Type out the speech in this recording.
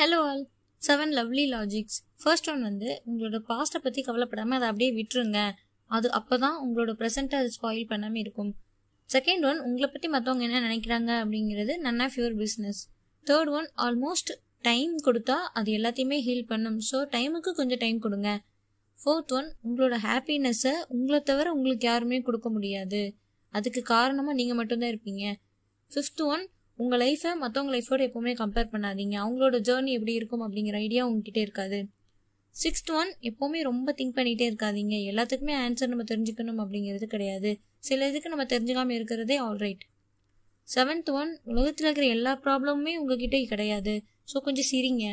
Hello all seven lovely logics first one வந்து உங்களோட பாஸ்ட்டை பற்றி கவலைப்படாமல் அதை அப்படியே விட்டுருங்க. அது அப்போ தான் உங்களோட ப்ரெசென்ட்டை அது ஸ்பாயில் பண்ணாமல் இருக்கும். செகண்ட் ஒன் உங்களை பற்றி மற்றவங்க என்ன நினைக்கிறாங்க அப்படிங்கிறது none of your business third one almost time கொடுத்தா அது எல்லாத்தையுமே ஹீல் பண்ணும். ஸோ டைமுக்கு கொஞ்சம் டைம் கொடுங்க. ஃபோர்த் ஒன் உங்களோட ஹாப்பினஸ்ஸை உங்களை தவிர உங்களுக்கு யாருமே கொடுக்க முடியாது. அதுக்கு காரணமாக நீங்கள் மட்டும்தான் இருப்பீங்க. ஃபிஃப்த் ஒன் உங்கள் லைஃப்பை மற்றவங்க லைஃபோடு எப்போவுமே கம்பேர் பண்ணாதீங்க. அவங்களோட ஜேர்னி எப்படி இருக்கும் அப்படிங்கிற ஐடியா உங்ககிட்ட இருக்காது. சிக்ஸ்த் ஒன் எப்போவுமே ரொம்ப திங்க் பண்ணிகிட்டே இருக்காதீங்க. எல்லாத்துக்குமே ஆன்சர் நம்ம தெரிஞ்சுக்கணும் அப்படிங்கிறது கிடையாது. சில இதுக்கு நம்ம தெரிஞ்சுக்காமல் இருக்கிறதே ஆல்ரைட் செவன்த் ஒன் உலகத்தில் இருக்கிற எல்லா ப்ராப்ளமுமே உங்ககிட்ட கிடையாது. ஸோ கொஞ்சம் சிரிங்க.